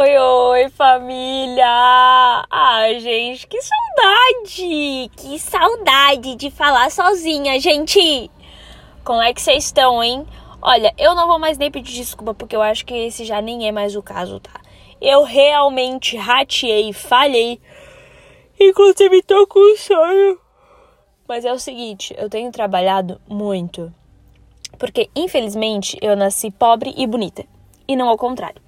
Oi, oi, família! Ah, gente, que saudade! Que saudade de falar sozinha, gente! Como é que vocês estão, hein? Olha, eu não vou mais nem pedir desculpa porque eu acho que esse já nem é mais o caso, tá? Eu realmente rateei, falhei. Inclusive tô com sono. Mas é o seguinte, eu tenho trabalhado muito. Porque, infelizmente, eu nasci pobre e bonita. E não ao contrário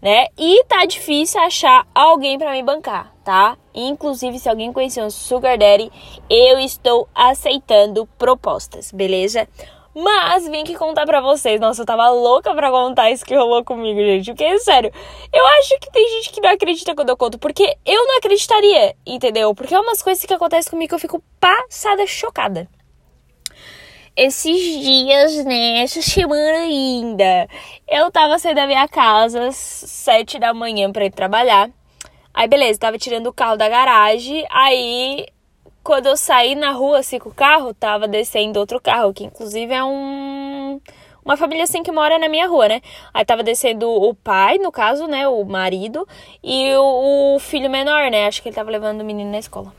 né? E tá difícil achar alguém para me bancar, tá? Inclusive, se alguém conhecer um Sugar Daddy, eu estou aceitando propostas, beleza? Mas vim aqui contar pra vocês. Nossa, eu tava louca pra contar isso que rolou comigo, gente. Porque, sério, eu acho que tem gente que não acredita quando eu conto. Porque eu não acreditaria, entendeu? Porque é umas coisas que acontecem comigo que eu fico passada, chocada esses dias, né? Essa semana ainda. Eu tava saindo da minha casa às sete da manhã pra ir trabalhar. Aí, beleza, tava tirando o carro da garagem. Aí, quando eu saí na rua assim com o carro, tava descendo outro carro, que inclusive é um. Uma família assim que mora na minha rua, né? Aí tava descendo o pai, no caso, né? O marido, e o, o filho menor, né? Acho que ele tava levando o menino na escola.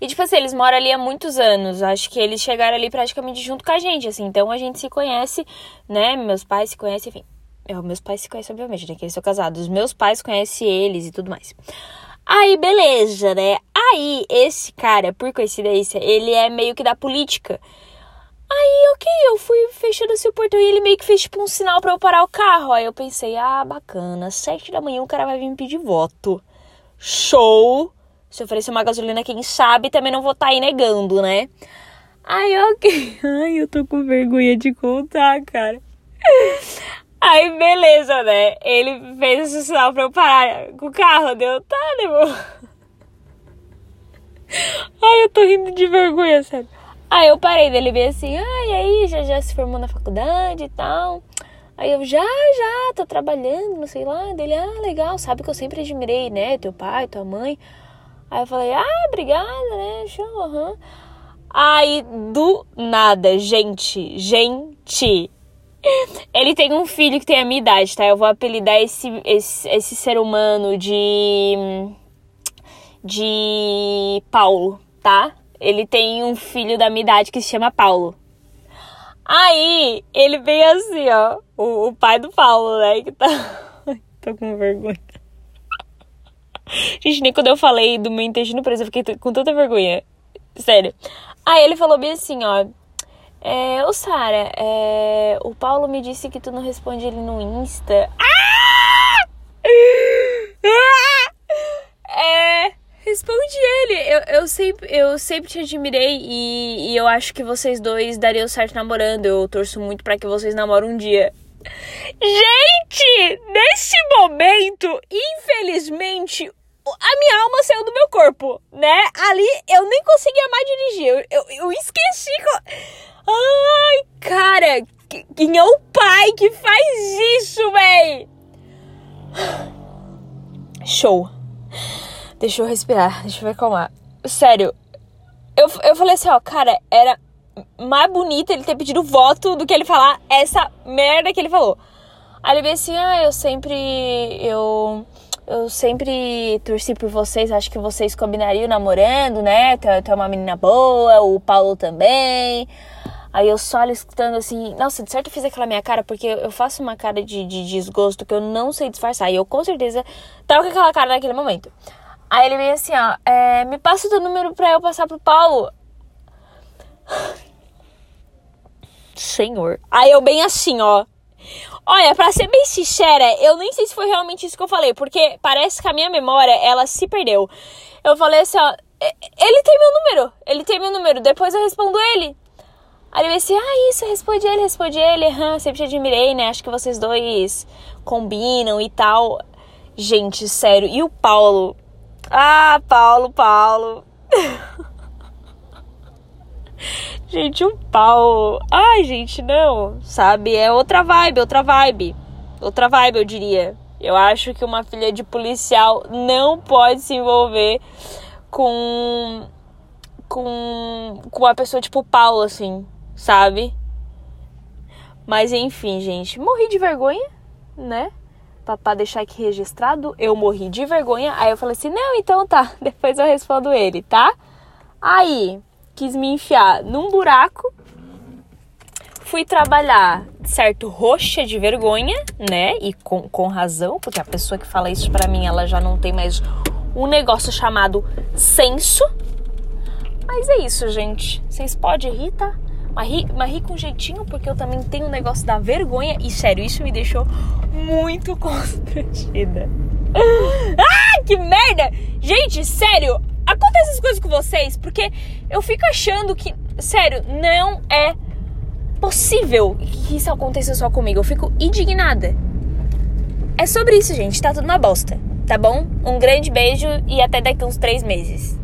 E, tipo assim, eles moram ali há muitos anos. Acho que eles chegaram ali praticamente junto com a gente, assim. Então a gente se conhece, né? Meus pais se conhecem, enfim. Eu, meus pais se conhecem, obviamente, né? Que eles são casados. Meus pais conhecem eles e tudo mais. Aí, beleza, né? Aí, esse cara, por coincidência, ele é meio que da política. Aí, ok, eu fui fechando assim o portão e ele meio que fez tipo um sinal para eu parar o carro. Aí eu pensei, ah, bacana, sete da manhã o cara vai vir me pedir voto. Show! Se oferecer uma gasolina, quem sabe também não vou estar tá aí negando, né? Ai, ok. Ai, eu tô com vergonha de contar, cara. Aí, beleza, né? Ele fez esse sinal pra eu parar com o carro. Deu, tá, né, Ai, eu tô rindo de vergonha, sério. Aí eu parei dele bem assim, ai, aí, já, já se formou na faculdade e tal. Aí eu, já, já, tô trabalhando, não sei lá. Dele, ah, legal, sabe que eu sempre admirei, né? Teu pai, tua mãe. Aí eu falei, ah, obrigada, né? Show, uhum. Aí, do nada, gente, gente. Ele tem um filho que tem a minha idade, tá? Eu vou apelidar esse, esse, esse ser humano de. de. Paulo, tá? Ele tem um filho da minha idade que se chama Paulo. Aí, ele vem assim, ó. O, o pai do Paulo, né? Que tá. Tô com vergonha. Gente, nem quando eu falei do meu intestino preso, eu fiquei com tanta vergonha. Sério. Aí ele falou bem assim, ó. É, ô Sara, é, o Paulo me disse que tu não responde ele no Insta. Ah! É, responde ele. Eu, eu, sempre, eu sempre te admirei e, e eu acho que vocês dois dariam certo namorando. Eu torço muito para que vocês namorem um dia. Gente, nesse momento, infelizmente, a minha alma saiu do meu corpo, né? Ali eu nem conseguia mais dirigir. Eu, eu, eu esqueci. Ai, cara, quem é o pai que faz isso, véi? Show. Deixa eu respirar, deixa eu ver acalmar. Sério, eu, eu falei assim, ó, cara, era mais bonito ele ter pedido voto do que ele falar essa merda que ele falou. Aí ele veio assim, ah, eu sempre. Eu eu sempre torci por vocês, acho que vocês combinariam namorando, né? Tu, é uma menina boa, o Paulo também. Aí eu só ali escutando assim, nossa, de certo eu fiz aquela minha cara, porque eu faço uma cara de, de desgosto que eu não sei disfarçar. E eu com certeza tava com aquela cara naquele momento. Aí ele veio assim, ó, é, me passa o teu número pra eu passar pro Paulo. Senhor. Aí eu bem assim, ó. Olha, pra ser bem sincera, eu nem sei se foi realmente isso que eu falei, porque parece que a minha memória, ela se perdeu. Eu falei assim, ó, ele tem meu número, ele tem meu número, depois eu respondo ele. Aí ele disse, ah, isso, responde ele, responde ele, uhum, sempre te admirei, né, acho que vocês dois combinam e tal. Gente, sério, e o Paulo? Ah, Paulo, Paulo. Gente, um pau. Ai, gente, não. Sabe? É outra vibe, outra vibe. Outra vibe, eu diria. Eu acho que uma filha de policial não pode se envolver com. com. com uma pessoa tipo Paulo, assim, sabe? Mas enfim, gente. Morri de vergonha, né? Pra, pra deixar aqui registrado, eu morri de vergonha. Aí eu falei assim: não, então tá, depois eu respondo ele, tá? Aí, quis me enfiar num buraco. Fui trabalhar, certo, roxa de vergonha, né? E com, com razão, porque a pessoa que fala isso pra mim, ela já não tem mais um negócio chamado senso. Mas é isso, gente. Vocês podem rir, tá? Mas ri, mas ri com jeitinho, porque eu também tenho um negócio da vergonha. E sério, isso me deixou muito constrangida. ah, que merda! Gente, sério, acontece essas coisas com vocês, porque eu fico achando que, sério, não é possível que isso aconteça só comigo. Eu fico indignada. É sobre isso, gente. Tá tudo uma bosta, tá bom? Um grande beijo e até daqui uns três meses.